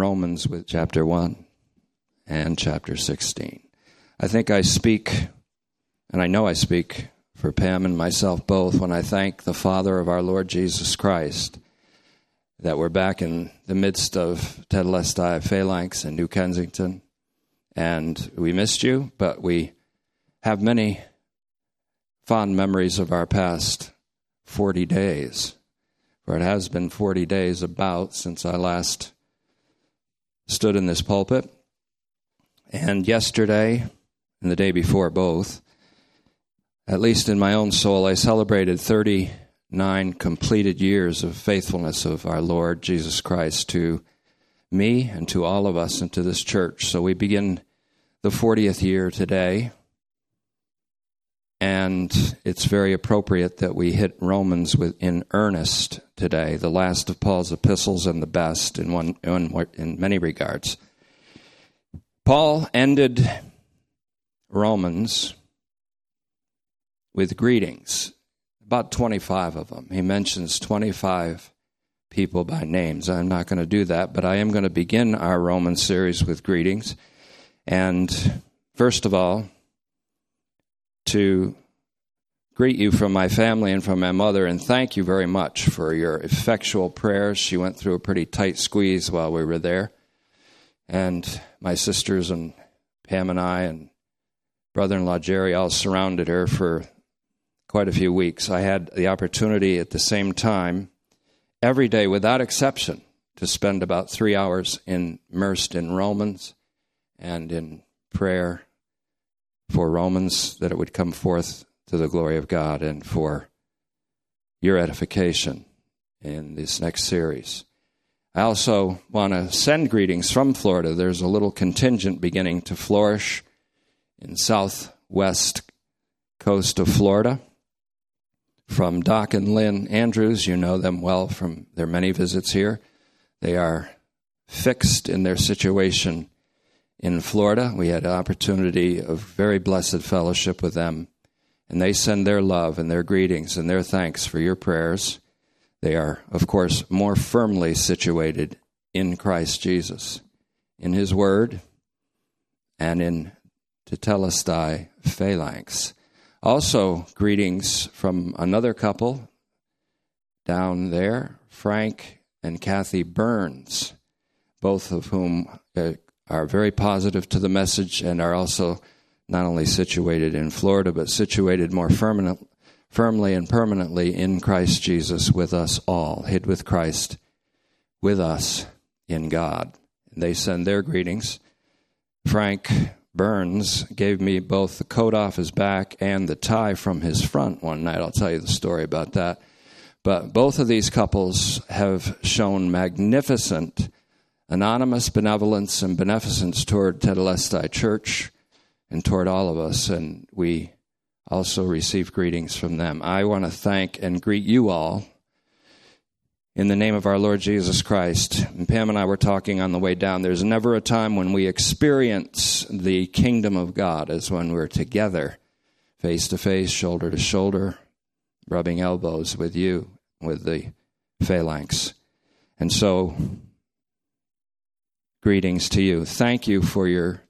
Romans with chapter 1 and chapter 16. I think I speak, and I know I speak for Pam and myself both, when I thank the Father of our Lord Jesus Christ that we're back in the midst of Tetelestai, Phalanx, in New Kensington. And we missed you, but we have many fond memories of our past 40 days. For it has been 40 days about since I last stood in this pulpit. And yesterday, and the day before both, at least in my own soul, I celebrated 39 completed years of faithfulness of our Lord Jesus Christ to me and to all of us and to this church. So we begin the 40th year today. And it's very appropriate that we hit Romans with, in earnest today, the last of Paul's epistles and the best in, one, in, in many regards. Paul ended Romans with greetings, about 25 of them. He mentions 25 people by names. I'm not going to do that, but I am going to begin our Roman series with greetings. And first of all, to greet you from my family and from my mother, and thank you very much for your effectual prayers. She went through a pretty tight squeeze while we were there. And my sisters and Pam and I and brother in law Jerry all surrounded her for quite a few weeks. I had the opportunity at the same time, every day without exception, to spend about three hours immersed in Romans and in prayer for Romans that it would come forth to the glory of God and for your edification in this next series. I also want to send greetings from Florida. There's a little contingent beginning to flourish in southwest coast of Florida from Doc and Lynn Andrews. You know them well from their many visits here. They are fixed in their situation in Florida. We had an opportunity of very blessed fellowship with them, and they send their love and their greetings and their thanks for your prayers. They are, of course, more firmly situated in Christ Jesus, in His Word, and in Tetelestai Phalanx. Also, greetings from another couple down there, Frank and Kathy Burns, both of whom uh, are very positive to the message and are also not only situated in Florida, but situated more permanent, firmly and permanently in Christ Jesus with us all, hid with Christ, with us in God. They send their greetings. Frank Burns gave me both the coat off his back and the tie from his front one night. I'll tell you the story about that. But both of these couples have shown magnificent anonymous benevolence and beneficence toward Tetelestai Church and toward all of us, and we also receive greetings from them. I want to thank and greet you all in the name of our Lord Jesus Christ. And Pam and I were talking on the way down. There's never a time when we experience the kingdom of God as when we're together, face to face, shoulder to shoulder, rubbing elbows with you, with the phalanx. And so, greetings to you. Thank you for your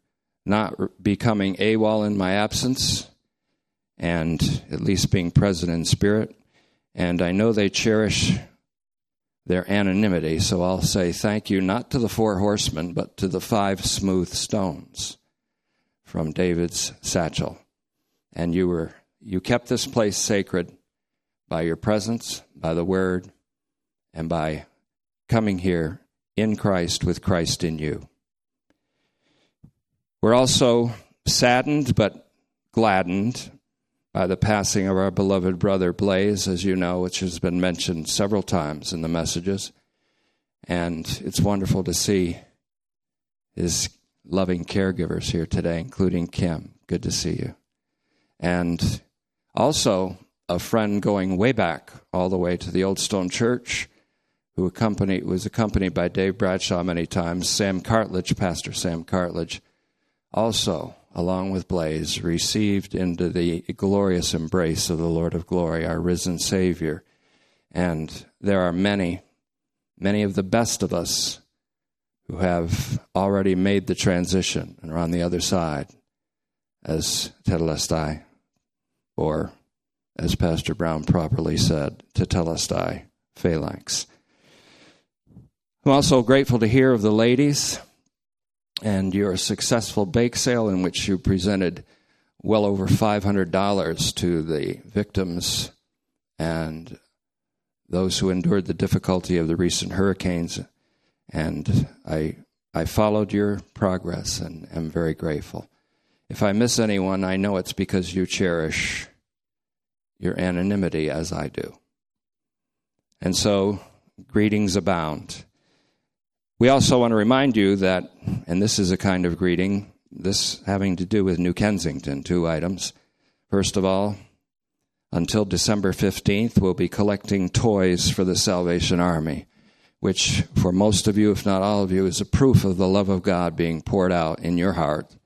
not becoming AWOL in my absence and at least being present in spirit. And I know they cherish their anonymity. So I'll say thank you not to the four horsemen, but to the five smooth stones from David's satchel. And you were you kept this place sacred by your presence, by the word, and by coming here in Christ with Christ in you. We're also saddened but gladdened by the passing of our beloved brother Blaze, as you know, which has been mentioned several times in the messages. And it's wonderful to see his loving caregivers here today, including Kim. Good to see you. And also a friend going way back, all the way to the Old Stone Church, who accompanied, was accompanied by Dave Bradshaw many times, Sam Cartledge, Pastor Sam Cartledge, also along with Blaze, received into the glorious embrace of the Lord of glory, our risen Savior. And there are many, many of the best of us who have already made the transition and are on the other side, as Tetelestai, or as Pastor Brown properly said, Tetelestai phalanx. I'm also grateful to hear of the ladies and your successful bake sale in which you presented well over $500 to the victims and those who endured the difficulty of the recent hurricanes. And I, I followed your progress and am very grateful. If I miss anyone, I know it's because you cherish your anonymity as I do. And so, greetings abound. We also want to remind you that, and this is a kind of greeting, this having to do with New Kensington, two items. First of all, until December 15th, we'll be collecting toys for the Salvation Army, which for most of you, if not all of you, is a proof of the love of God being poured out in your heart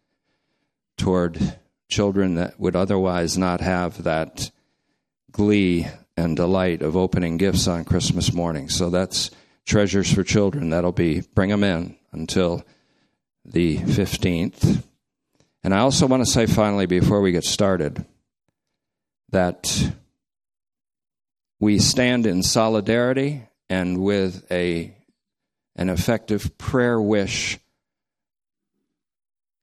toward children that would otherwise not have that glee and delight of opening gifts on Christmas morning. So that's treasures for children. That'll be bring them in until the 15th. And I also want to say finally, before we get started, that we stand in solidarity and with a, an effective prayer wish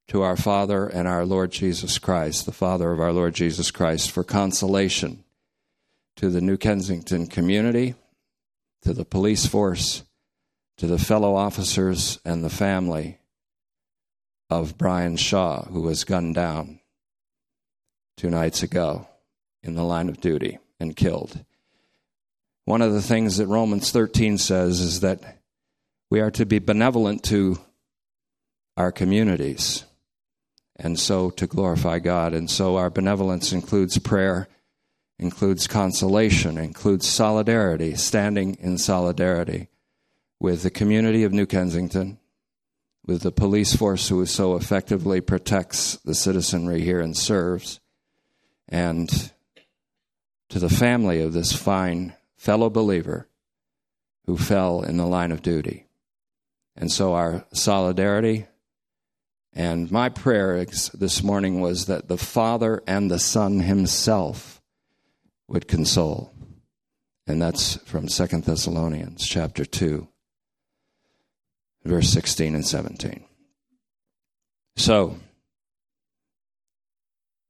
to our Father and our Lord Jesus Christ, the Father of our Lord Jesus Christ, for consolation to the New Kensington community to the police force, to the fellow officers and the family of Brian Shaw, who was gunned down two nights ago in the line of duty and killed. One of the things that Romans 13 says is that we are to be benevolent to our communities and so to glorify God. And so our benevolence includes prayer includes consolation, includes solidarity, standing in solidarity with the community of New Kensington, with the police force who so effectively protects the citizenry here and serves, and to the family of this fine fellow believer who fell in the line of duty. And so our solidarity and my prayer this morning was that the Father and the Son himself would console. And that's from Second Thessalonians chapter 2, verse 16 and 17. So,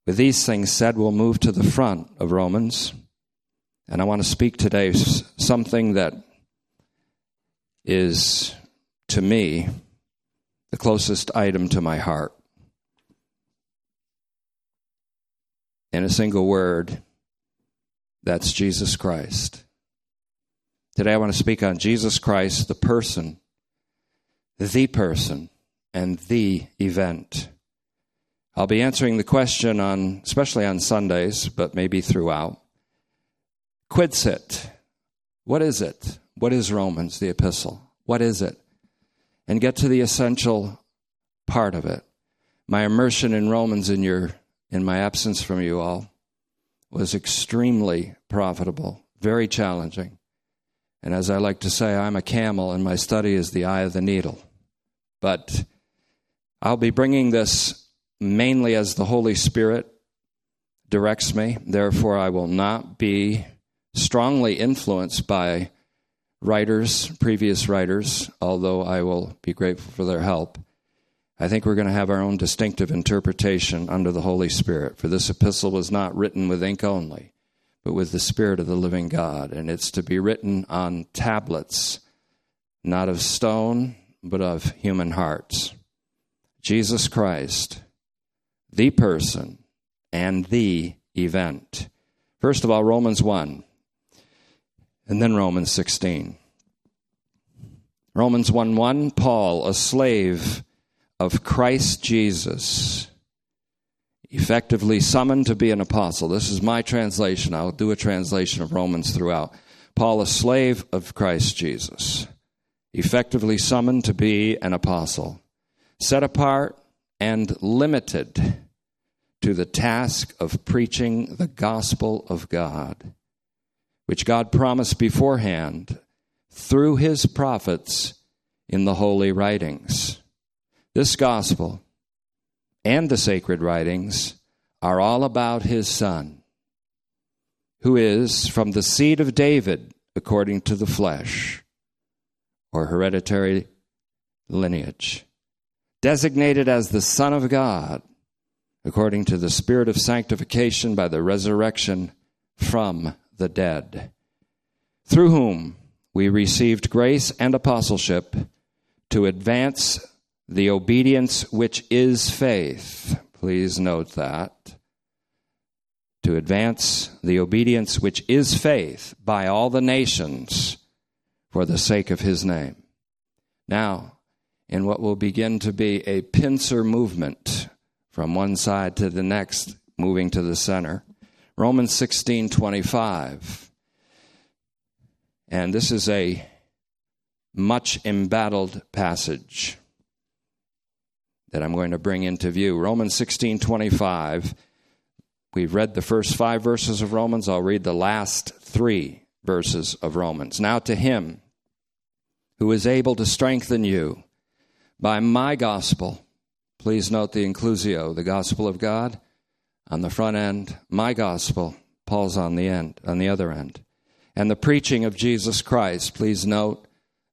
with these things said, we'll move to the front of Romans. And I want to speak today something that is, to me, the closest item to my heart. In a single word, that's Jesus Christ. Today I want to speak on Jesus Christ, the person, the person, and the event. I'll be answering the question on, especially on Sundays, but maybe throughout. Quidsit. What is it? What is Romans, the epistle? What is it? And get to the essential part of it. My immersion in Romans in your in my absence from you all was extremely profitable, very challenging. And as I like to say, I'm a camel and my study is the eye of the needle. But I'll be bringing this mainly as the Holy Spirit directs me. Therefore, I will not be strongly influenced by writers, previous writers, although I will be grateful for their help. I think we're going to have our own distinctive interpretation under the Holy Spirit. For this epistle was not written with ink only, but with the Spirit of the living God. And it's to be written on tablets, not of stone, but of human hearts. Jesus Christ, the person and the event. First of all, Romans 1, and then Romans 16. Romans 1 1, Paul, a slave of Christ Jesus, effectively summoned to be an apostle. This is my translation. I'll do a translation of Romans throughout. Paul, a slave of Christ Jesus, effectively summoned to be an apostle, set apart and limited to the task of preaching the gospel of God, which God promised beforehand through his prophets in the holy writings. This gospel and the sacred writings are all about his son, who is from the seed of David according to the flesh or hereditary lineage, designated as the Son of God according to the Spirit of sanctification by the resurrection from the dead, through whom we received grace and apostleship to advance the obedience which is faith. Please note that. To advance the obedience which is faith by all the nations for the sake of his name. Now, in what will begin to be a pincer movement from one side to the next, moving to the center, Romans 16 25. And this is a much embattled passage that I'm going to bring into view. Romans 16 25. We've read the first five verses of Romans. I'll read the last three verses of Romans. Now to him who is able to strengthen you by my gospel. Please note the inclusio, the gospel of God on the front end, my gospel, Paul's on the end, on the other end. And the preaching of Jesus Christ, please note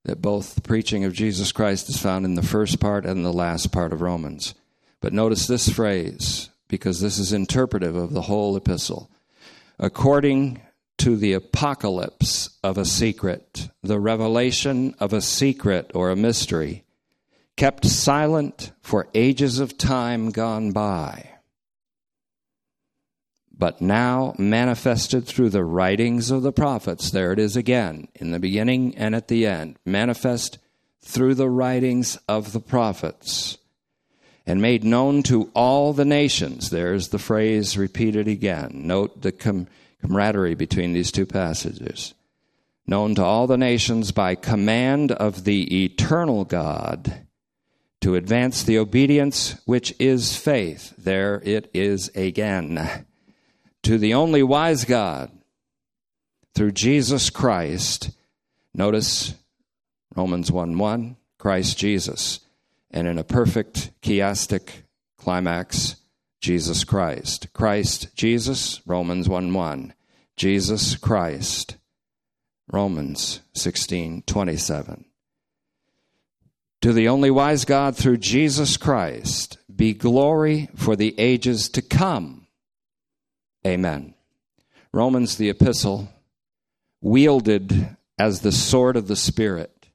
that both the preaching of Jesus Christ is found in the first part and the last part of Romans. But notice this phrase, because this is interpretive of the whole epistle. According to the apocalypse of a secret, the revelation of a secret or a mystery, kept silent for ages of time gone by but now manifested through the writings of the prophets. There it is again, in the beginning and at the end. Manifest through the writings of the prophets and made known to all the nations. There's the phrase repeated again. Note the com- camaraderie between these two passages. Known to all the nations by command of the eternal God to advance the obedience which is faith. There it is again to the only wise God through Jesus Christ. Notice Romans 1 1, Christ Jesus. And in a perfect chiastic climax, Jesus Christ. Christ Jesus, Romans 1 1. Jesus Christ, Romans 16 27. To the only wise God through Jesus Christ be glory for the ages to come. Amen. Romans, the epistle, wielded as the sword of the Spirit,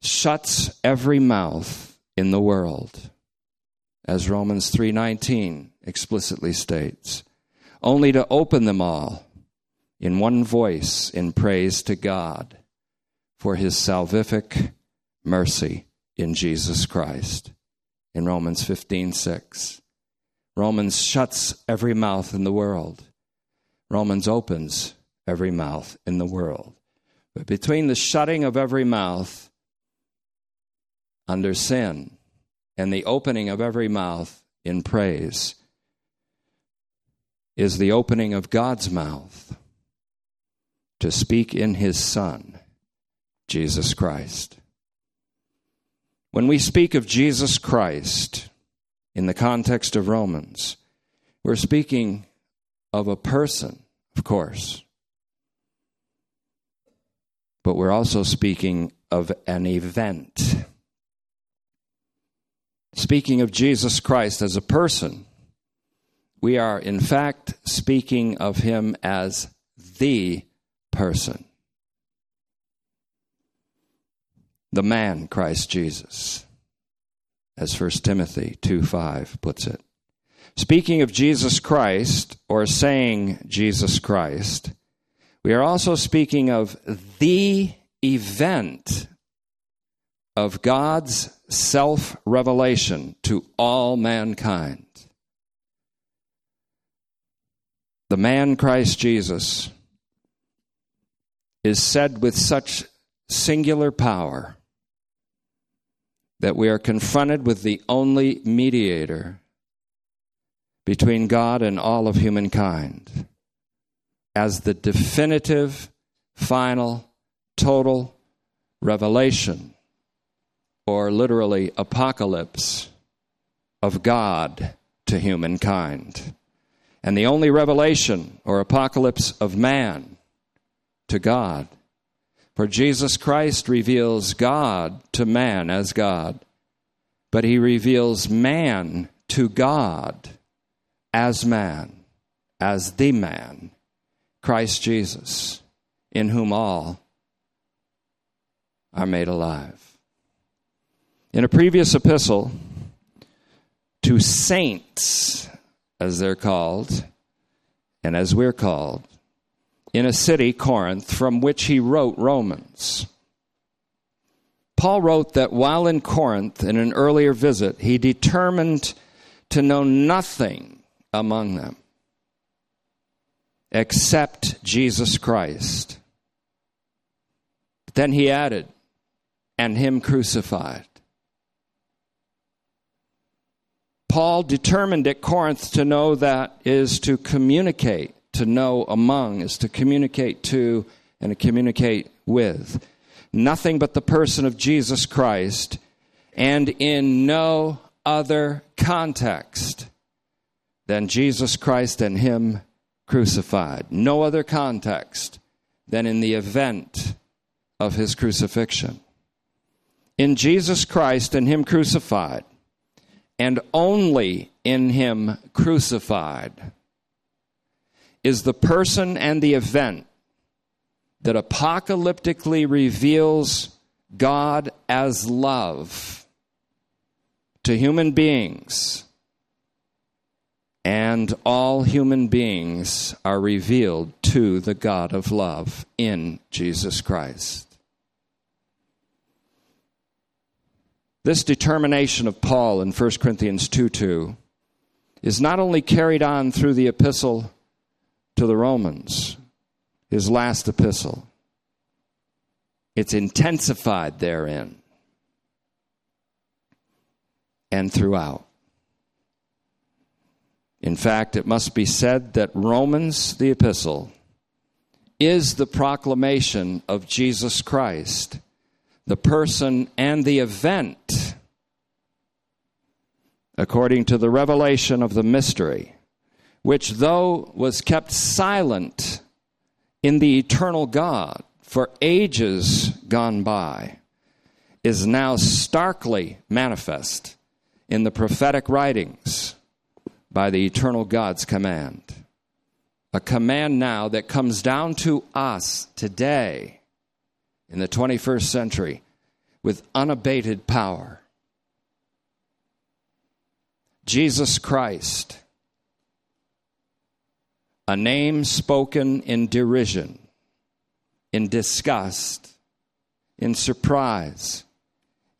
shuts every mouth in the world, as Romans 3:19 explicitly states, only to open them all in one voice in praise to God for his salvific mercy in Jesus Christ. In Romans 15:6. Romans shuts every mouth in the world. Romans opens every mouth in the world. But between the shutting of every mouth under sin and the opening of every mouth in praise is the opening of God's mouth to speak in his Son, Jesus Christ. When we speak of Jesus Christ, in the context of Romans. We're speaking of a person, of course, but we're also speaking of an event. Speaking of Jesus Christ as a person, we are in fact speaking of him as the person, the man, Christ Jesus as 1 Timothy 2 5 puts it. Speaking of Jesus Christ, or saying Jesus Christ, we are also speaking of the event of God's self revelation to all mankind. The man Christ Jesus is said with such singular power that we are confronted with the only mediator between God and all of humankind as the definitive, final, total revelation or literally apocalypse, of God to humankind. And the only revelation or apocalypse of man to God. For Jesus Christ reveals God to man as God, but he reveals man to God as man, as the man, Christ Jesus, in whom all are made alive. In a previous epistle to saints, as they're called, and as we're called, in a city, Corinth, from which he wrote Romans. Paul wrote that while in Corinth, in an earlier visit, he determined to know nothing among them except Jesus Christ. Then he added, and him crucified. Paul determined at Corinth to know that is to communicate, to know among, is to communicate to and to communicate with. Nothing but the person of Jesus Christ, and in no other context than Jesus Christ and Him crucified. No other context than in the event of His crucifixion. In Jesus Christ and Him crucified, and only in him crucified is the person and the event that apocalyptically reveals God as love to human beings. And all human beings are revealed to the God of love in Jesus Christ. This determination of Paul in 1 Corinthians 2 2 is not only carried on through the epistle to the Romans, his last epistle, it's intensified therein and throughout. In fact, it must be said that Romans, the epistle, is the proclamation of Jesus Christ the person and the event according to the revelation of the mystery, which though was kept silent in the eternal God for ages gone by, is now starkly manifest in the prophetic writings by the eternal God's command. A command now that comes down to us today in the 21st century with unabated power. Jesus Christ, a name spoken in derision, in disgust, in surprise,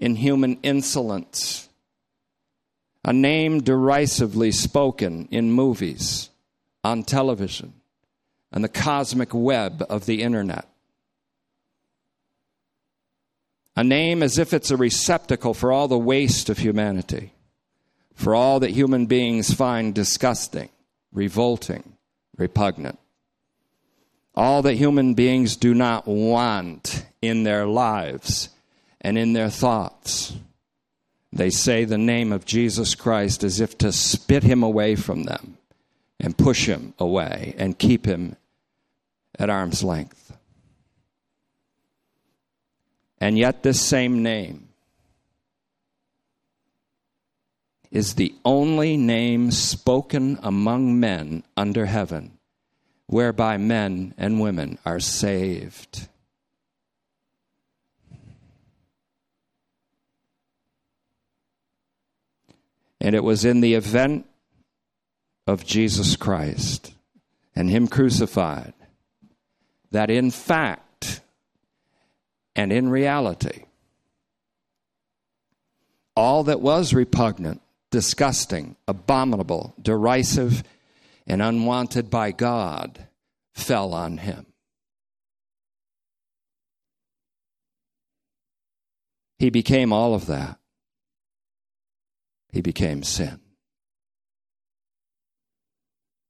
in human insolence, a name derisively spoken in movies, on television, and the cosmic web of the internet. A name as if it's a receptacle for all the waste of humanity, for all that human beings find disgusting, revolting, repugnant, all that human beings do not want in their lives and in their thoughts. They say the name of Jesus Christ as if to spit him away from them and push him away and keep him at arm's length. And yet, this same name is the only name spoken among men under heaven whereby men and women are saved. And it was in the event of Jesus Christ and Him crucified that, in fact, and in reality, all that was repugnant, disgusting, abominable, derisive, and unwanted by God fell on him. He became all of that. He became sin.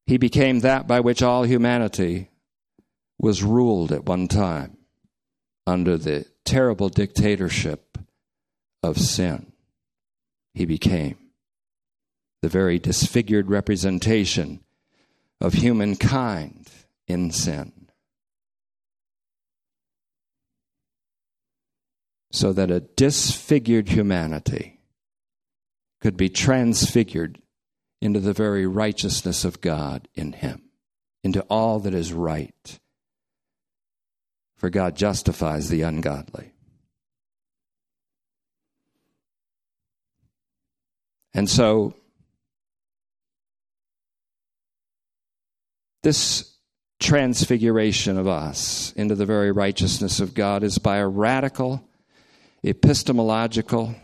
He became that by which all humanity was ruled at one time under the terrible dictatorship of sin. He became the very disfigured representation of humankind in sin. So that a disfigured humanity could be transfigured into the very righteousness of God in him, into all that is right. For God justifies the ungodly. And so, this transfiguration of us into the very righteousness of God is by a radical, epistemological,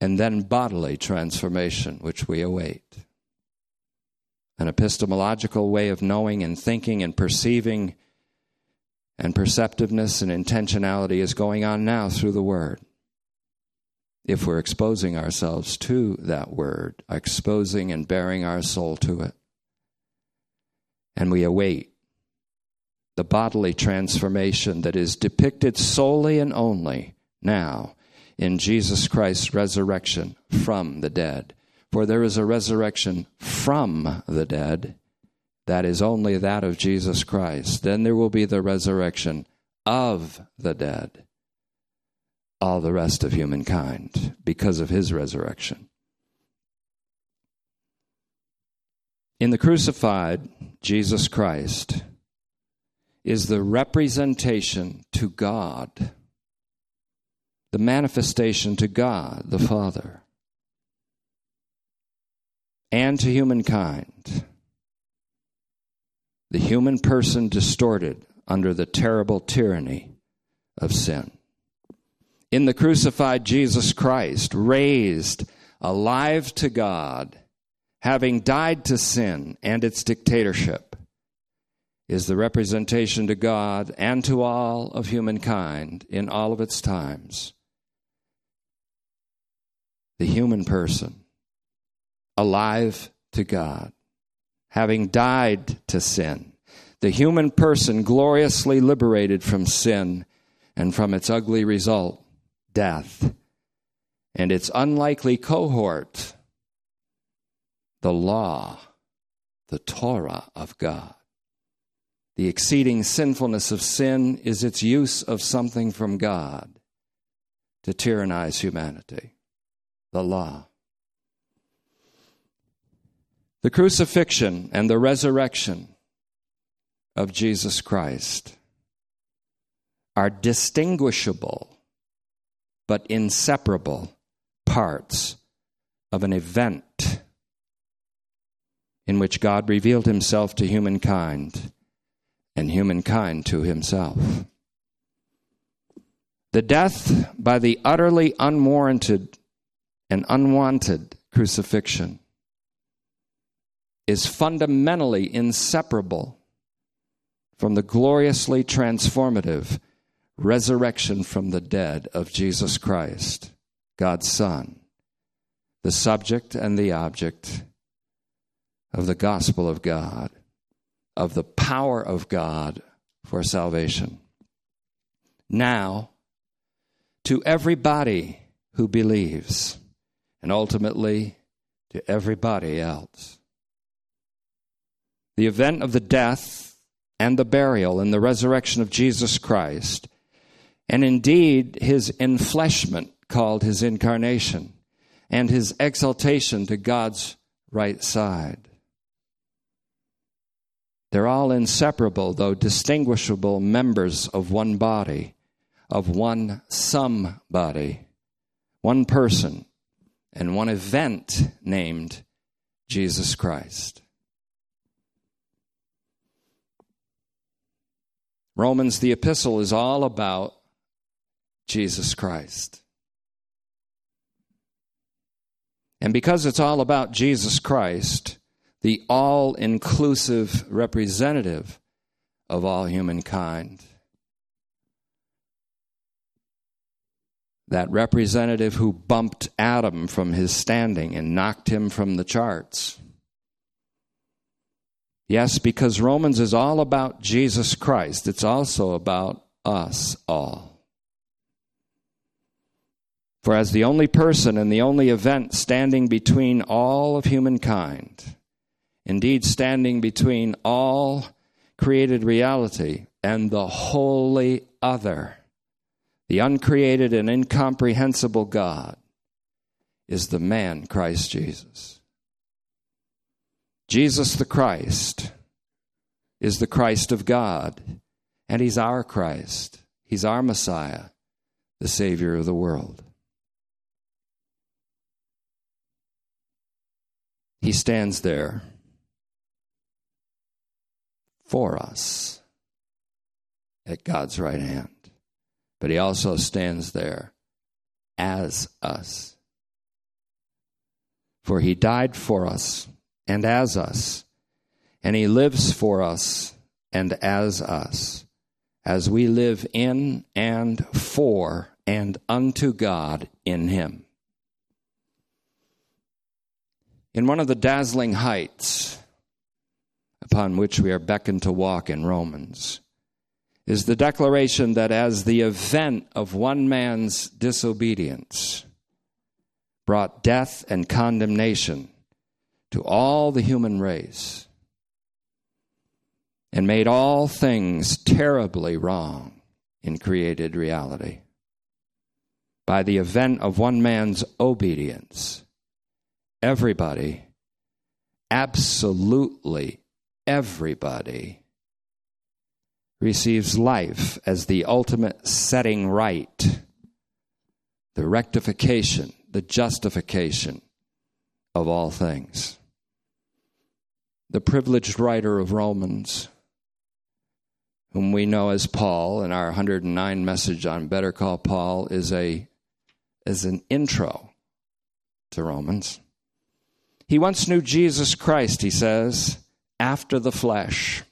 and then bodily transformation, which we await. An epistemological way of knowing and thinking and perceiving and perceptiveness and intentionality is going on now through the Word. If we're exposing ourselves to that Word, exposing and bearing our soul to it. And we await the bodily transformation that is depicted solely and only now in Jesus Christ's resurrection from the dead. For there is a resurrection from the dead that is only that of Jesus Christ. Then there will be the resurrection of the dead, all the rest of humankind, because of his resurrection. In the crucified Jesus Christ is the representation to God the manifestation to God the Father and to humankind. The human person distorted under the terrible tyranny of sin. In the crucified Jesus Christ, raised alive to God, having died to sin and its dictatorship, is the representation to God and to all of humankind in all of its times. The human person, alive to God, having died to sin, the human person gloriously liberated from sin and from its ugly result, death, and its unlikely cohort, the law, the Torah of God. The exceeding sinfulness of sin is its use of something from God to tyrannize humanity the law. The crucifixion and the resurrection of Jesus Christ are distinguishable but inseparable parts of an event in which God revealed himself to humankind and humankind to himself. The death by the utterly unwarranted and unwanted crucifixion is fundamentally inseparable from the gloriously transformative resurrection from the dead of Jesus Christ, God's Son, the subject and the object of the gospel of God, of the power of God for salvation. Now, to everybody who believes, and ultimately to everybody else. The event of the death and the burial and the resurrection of Jesus Christ, and indeed his enfleshment, called his incarnation, and his exaltation to God's right side. They're all inseparable, though distinguishable members of one body, of one somebody, one person, and one event named Jesus Christ. Romans, the epistle, is all about Jesus Christ. And because it's all about Jesus Christ, the all inclusive representative of all humankind, that representative who bumped Adam from his standing and knocked him from the charts. Yes, because Romans is all about Jesus Christ, it's also about us all. For as the only person and the only event standing between all of humankind, indeed standing between all created reality and the holy other, the uncreated and incomprehensible God, is the man Christ Jesus. Jesus the Christ is the Christ of God, and he's our Christ. He's our Messiah, the Savior of the world. He stands there for us at God's right hand, but He also stands there as us. For He died for us and as us, and He lives for us and as us, as we live in and for and unto God in Him. In one of the dazzling heights upon which we are beckoned to walk in Romans is the declaration that as the event of one man's disobedience brought death and condemnation to all the human race and made all things terribly wrong in created reality. By the event of one man's obedience, everybody, absolutely everybody, receives life as the ultimate setting right, the rectification, the justification of all things. The privileged writer of Romans, whom we know as Paul, in our 109 message on Better Call Paul, is a is an intro to Romans. He once knew Jesus Christ, he says, after the flesh.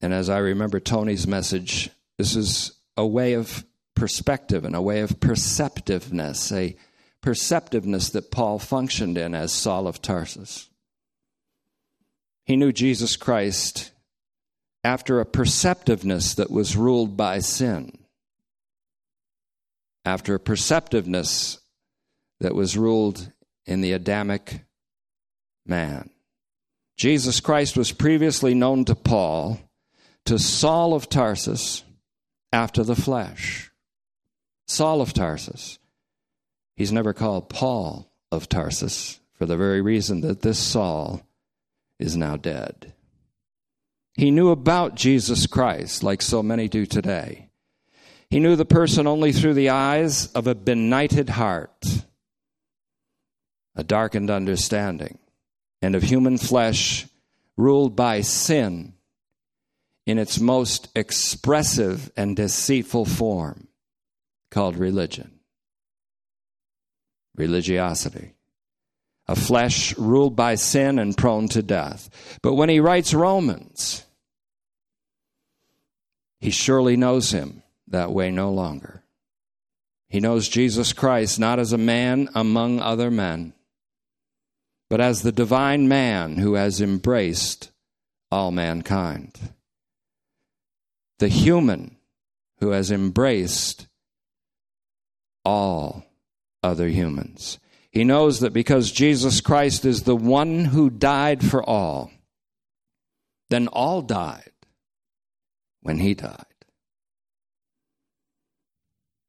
And as I remember Tony's message, this is a way of perspective and a way of perceptiveness, a perceptiveness that Paul functioned in as Saul of Tarsus. He knew Jesus Christ after a perceptiveness that was ruled by sin after a perceptiveness that was ruled in the Adamic man. Jesus Christ was previously known to Paul, to Saul of Tarsus, after the flesh. Saul of Tarsus. He's never called Paul of Tarsus for the very reason that this Saul is now dead. He knew about Jesus Christ like so many do today. He knew the person only through the eyes of a benighted heart, a darkened understanding, and of human flesh ruled by sin in its most expressive and deceitful form called religion, religiosity. A flesh ruled by sin and prone to death. But when he writes Romans, he surely knows him that way no longer. He knows Jesus Christ not as a man among other men, but as the divine man who has embraced all mankind. The human who has embraced all other humans. He knows that because Jesus Christ is the one who died for all, then all died when he died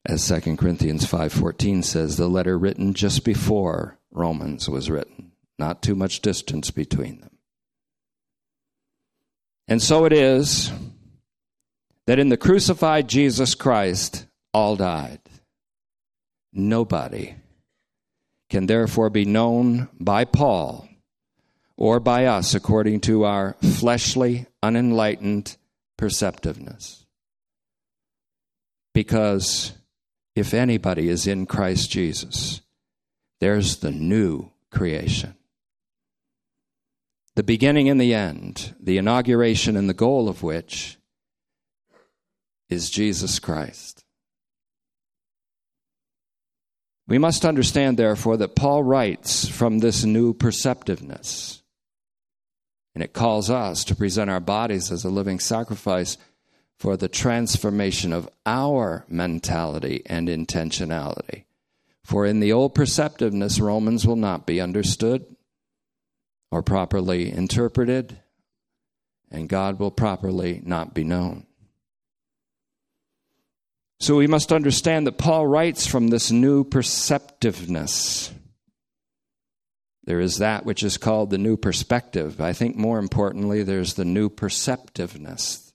as 2 Corinthians 5:14 says, the letter written just before Romans was written, not too much distance between them. And so it is that in the crucified Jesus Christ all died. Nobody can therefore be known by Paul or by us according to our fleshly, unenlightened perceptiveness. Because if anybody is in Christ Jesus, there's the new creation. The beginning and the end, the inauguration and the goal of which is Jesus Christ. We must understand, therefore, that Paul writes from this new perceptiveness. And it calls us to present our bodies as a living sacrifice, for the transformation of our mentality and intentionality. For in the old perceptiveness, Romans will not be understood or properly interpreted, and God will properly not be known. So we must understand that Paul writes from this new perceptiveness. There is that which is called the new perspective. I think more importantly, there's the new perceptiveness.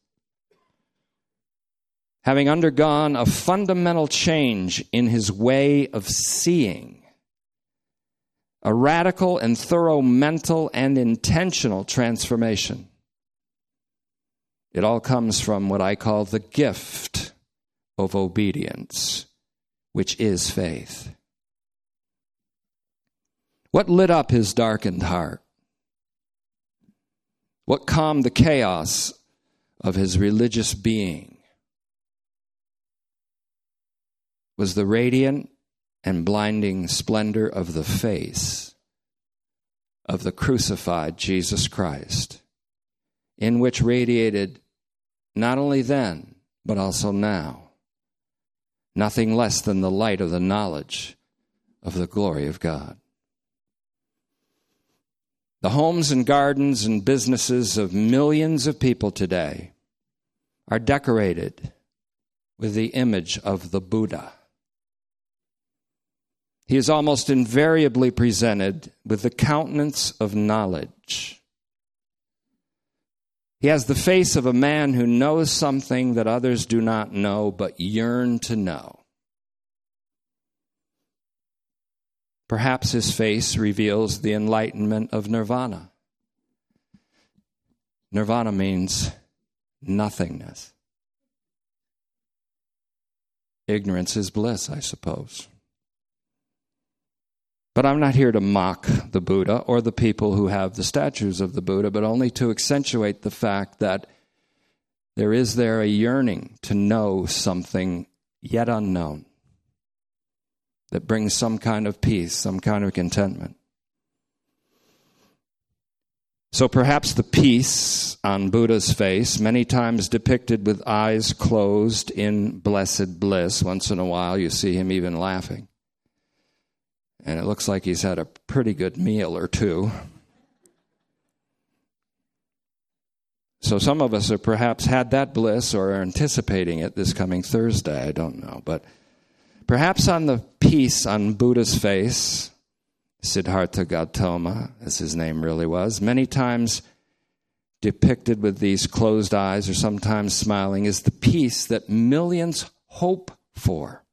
Having undergone a fundamental change in his way of seeing, a radical and thorough mental and intentional transformation. It all comes from what I call the gift of obedience, which is faith. What lit up his darkened heart? What calmed the chaos of his religious being? Was the radiant and blinding splendor of the face of the crucified Jesus Christ, in which radiated not only then, but also now nothing less than the light of the knowledge of the glory of God. The homes and gardens and businesses of millions of people today are decorated with the image of the Buddha. He is almost invariably presented with the countenance of knowledge. He has the face of a man who knows something that others do not know but yearn to know. Perhaps his face reveals the enlightenment of nirvana. Nirvana means nothingness. Ignorance is bliss, I suppose. But I'm not here to mock the Buddha or the people who have the statues of the Buddha, but only to accentuate the fact that there is there a yearning to know something yet unknown that brings some kind of peace, some kind of contentment. So perhaps the peace on Buddha's face, many times depicted with eyes closed in blessed bliss, once in a while you see him even laughing and it looks like he's had a pretty good meal or two. So some of us have perhaps had that bliss or are anticipating it this coming Thursday. I don't know. But perhaps on the peace on Buddha's face, Siddhartha Gautama, as his name really was, many times depicted with these closed eyes or sometimes smiling, is the peace that millions hope for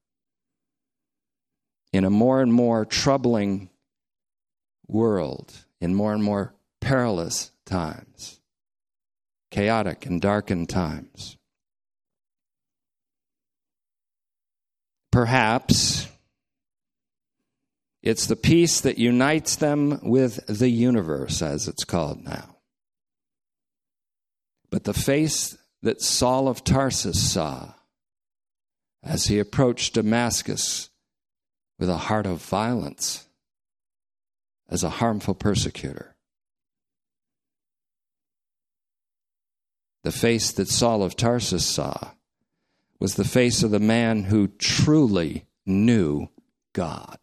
in a more and more troubling world, in more and more perilous times, chaotic and darkened times. Perhaps it's the peace that unites them with the universe, as it's called now. But the face that Saul of Tarsus saw as he approached Damascus with a heart of violence as a harmful persecutor. The face that Saul of Tarsus saw was the face of the man who truly knew God.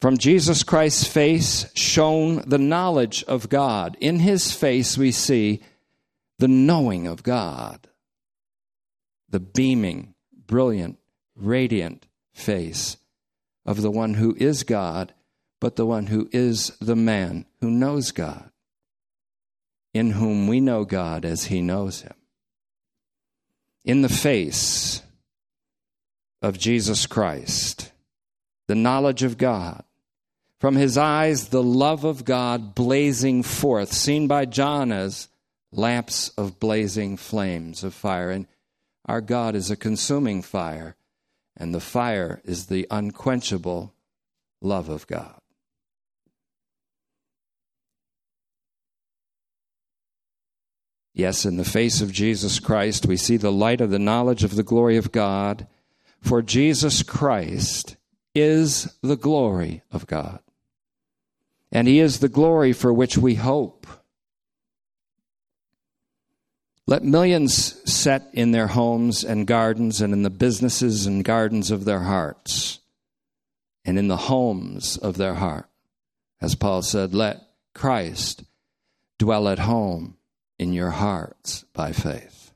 From Jesus Christ's face shone the knowledge of God. In his face, we see the knowing of God, the beaming, brilliant radiant face of the one who is God, but the one who is the man who knows God, in whom we know God as he knows him. In the face of Jesus Christ, the knowledge of God, from his eyes, the love of God blazing forth, seen by John as lamps of blazing flames of fire. And our God is a consuming fire and the fire is the unquenchable love of God. Yes, in the face of Jesus Christ, we see the light of the knowledge of the glory of God, for Jesus Christ is the glory of God. And He is the glory for which we hope. Let millions set in their homes and gardens and in the businesses and gardens of their hearts and in the homes of their heart. As Paul said, let Christ dwell at home in your hearts by faith.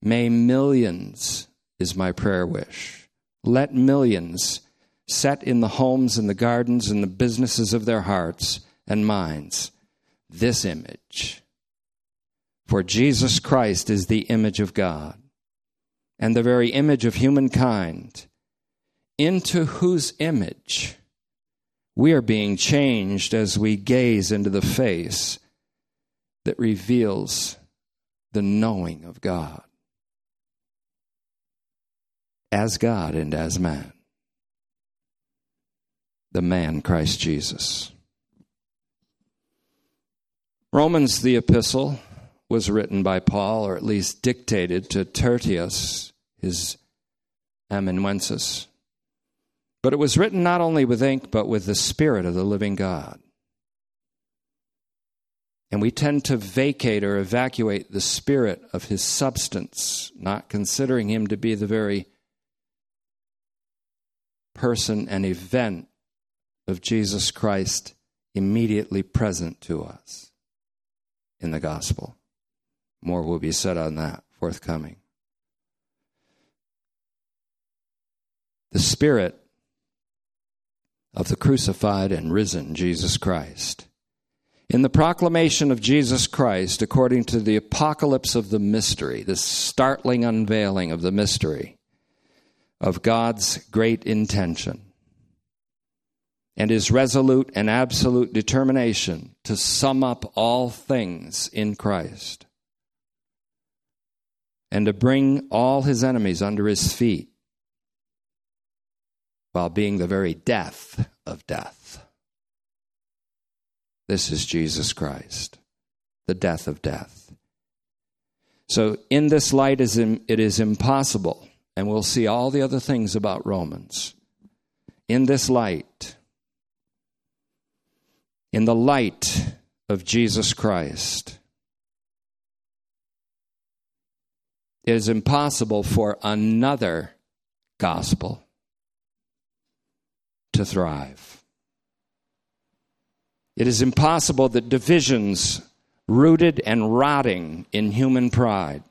May millions, is my prayer wish. Let millions set in the homes and the gardens and the businesses of their hearts and minds this image for Jesus Christ is the image of God and the very image of humankind, into whose image we are being changed as we gaze into the face that reveals the knowing of God as God and as man. The man Christ Jesus. Romans, the epistle, was written by Paul, or at least dictated to Tertius, his amanuensis. But it was written not only with ink, but with the Spirit of the living God. And we tend to vacate or evacuate the Spirit of his substance, not considering him to be the very person and event of Jesus Christ immediately present to us in the gospel. More will be said on that forthcoming. The Spirit of the crucified and risen Jesus Christ. In the proclamation of Jesus Christ, according to the apocalypse of the mystery, the startling unveiling of the mystery of God's great intention, and his resolute and absolute determination to sum up all things in Christ and to bring all his enemies under his feet while being the very death of death. This is Jesus Christ, the death of death. So, in this light, it is impossible, and we'll see all the other things about Romans. In this light, in the light of Jesus Christ, It is impossible for another gospel to thrive. It is impossible that divisions rooted and rotting in human pride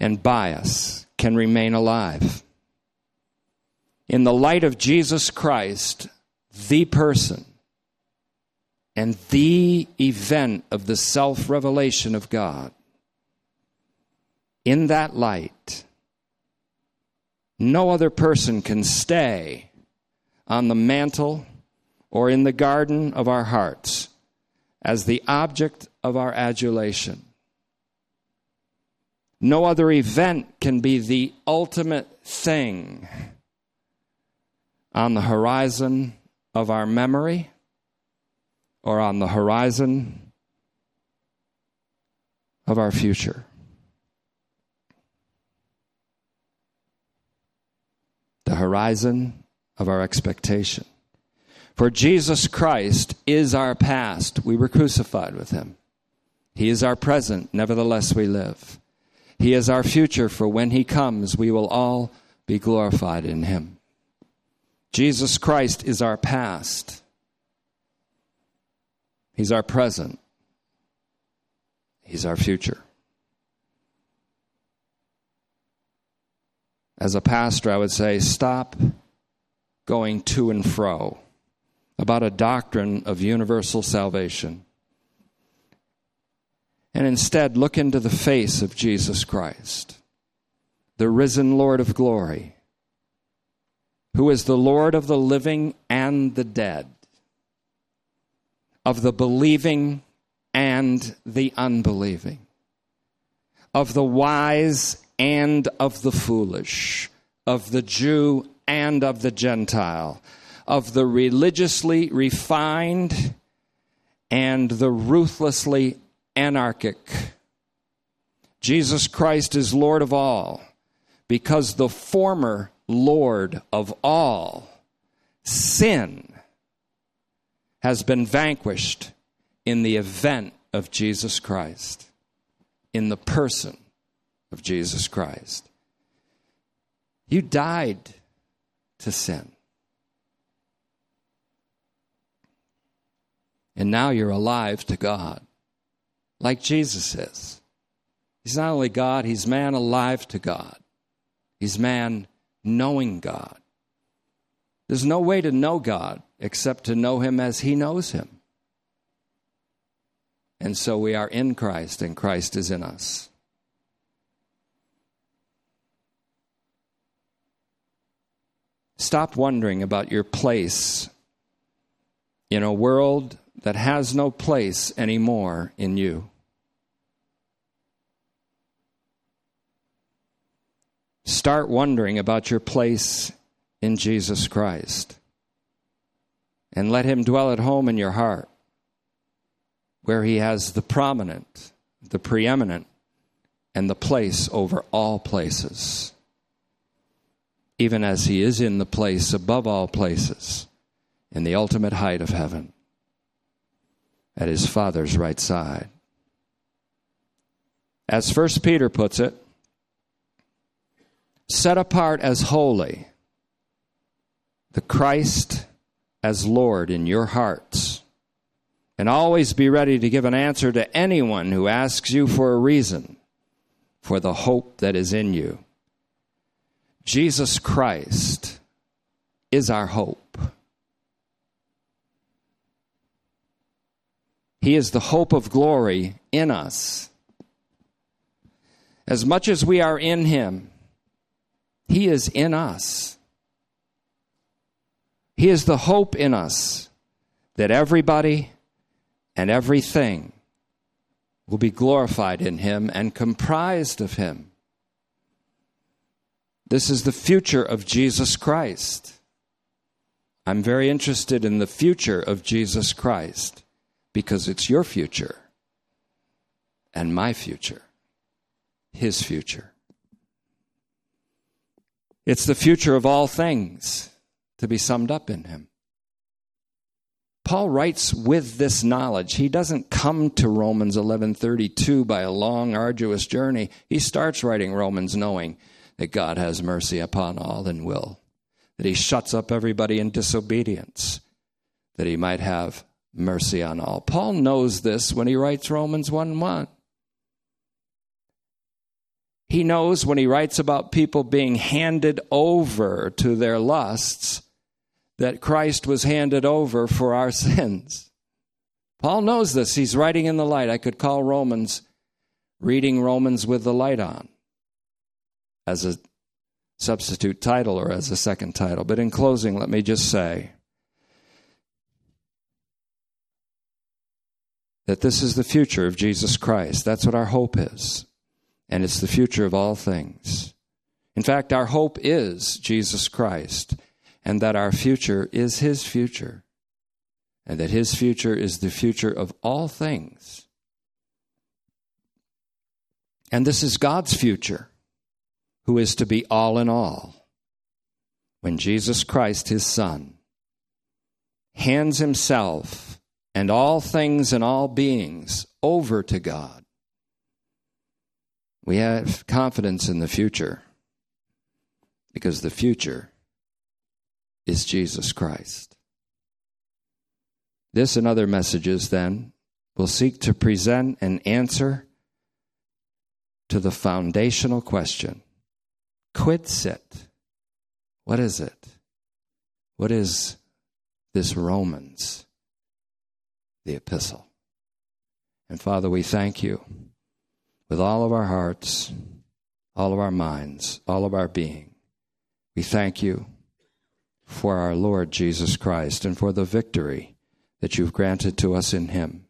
and bias can remain alive. In the light of Jesus Christ, the person and the event of the self revelation of God, in that light, no other person can stay on the mantle or in the garden of our hearts as the object of our adulation. No other event can be the ultimate thing on the horizon of our memory or on the horizon of our future. the horizon of our expectation. For Jesus Christ is our past. We were crucified with him. He is our present. Nevertheless, we live. He is our future, for when he comes, we will all be glorified in him. Jesus Christ is our past. He's our present. He's our future. As a pastor, I would say stop going to and fro about a doctrine of universal salvation. And instead, look into the face of Jesus Christ, the risen Lord of glory, who is the Lord of the living and the dead, of the believing and the unbelieving, of the wise and of the foolish, of the Jew and of the Gentile, of the religiously refined and the ruthlessly anarchic. Jesus Christ is Lord of all because the former Lord of all, sin, has been vanquished in the event of Jesus Christ. in the person of Jesus Christ. You died to sin. And now you're alive to God, like Jesus is. He's not only God, he's man alive to God. He's man knowing God. There's no way to know God except to know him as he knows him. And so we are in Christ, and Christ is in us. Stop wondering about your place in a world that has no place anymore in you. Start wondering about your place in Jesus Christ and let Him dwell at home in your heart, where He has the prominent, the preeminent, and the place over all places, even as He is in the place above all places, in the ultimate height of heaven at his Father's right side. As First Peter puts it, set apart as holy the Christ as Lord in your hearts, and always be ready to give an answer to anyone who asks you for a reason for the hope that is in you. Jesus Christ is our hope. He is the hope of glory in us. As much as we are in Him, He is in us. He is the hope in us that everybody and everything will be glorified in Him and comprised of Him. This is the future of Jesus Christ. I'm very interested in the future of Jesus Christ because it's your future and my future, his future. It's the future of all things to be summed up in him. Paul writes with this knowledge. He doesn't come to Romans 11:32 by a long arduous journey. He starts writing Romans knowing that God has mercy upon all and will, that he shuts up everybody in disobedience, that he might have mercy on all. Paul knows this when he writes Romans 1 1. He knows when he writes about people being handed over to their lusts that Christ was handed over for our sins. Paul knows this. He's writing in the light. I could call Romans reading Romans with the light on as a substitute title or as a second title. But in closing, let me just say that this is the future of Jesus Christ. That's what our hope is. And it's the future of all things. In fact, our hope is Jesus Christ, and that our future is His future, and that His future is the future of all things. And this is God's future, who is to be all in all. When Jesus Christ, His Son, hands Himself and all things and all beings over to God. We have confidence in the future because the future is Jesus Christ. This and other messages, then, will seek to present an answer to the foundational question Quid sit? What is it? What is this Romans? the epistle. And Father, we thank you with all of our hearts, all of our minds, all of our being. We thank you for our Lord Jesus Christ and for the victory that you've granted to us in him.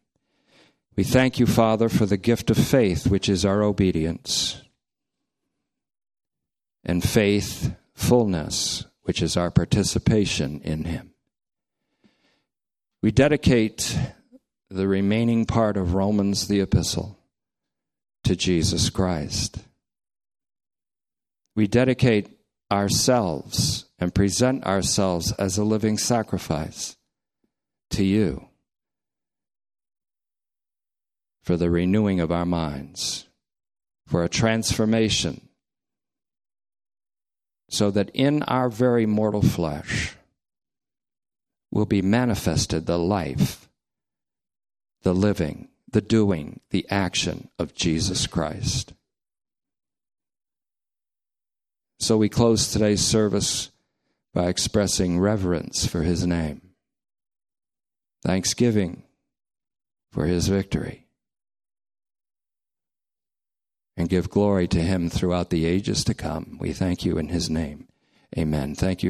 We thank you, Father, for the gift of faith, which is our obedience, and faith fullness, which is our participation in him. We dedicate the remaining part of Romans, the epistle, to Jesus Christ. We dedicate ourselves and present ourselves as a living sacrifice to you for the renewing of our minds for a transformation so that in our very mortal flesh will be manifested the life, the living, the doing, the action of Jesus Christ. So we close today's service by expressing reverence for his name, thanksgiving for his victory, and give glory to him throughout the ages to come. We thank you in his name. Amen. Thank you.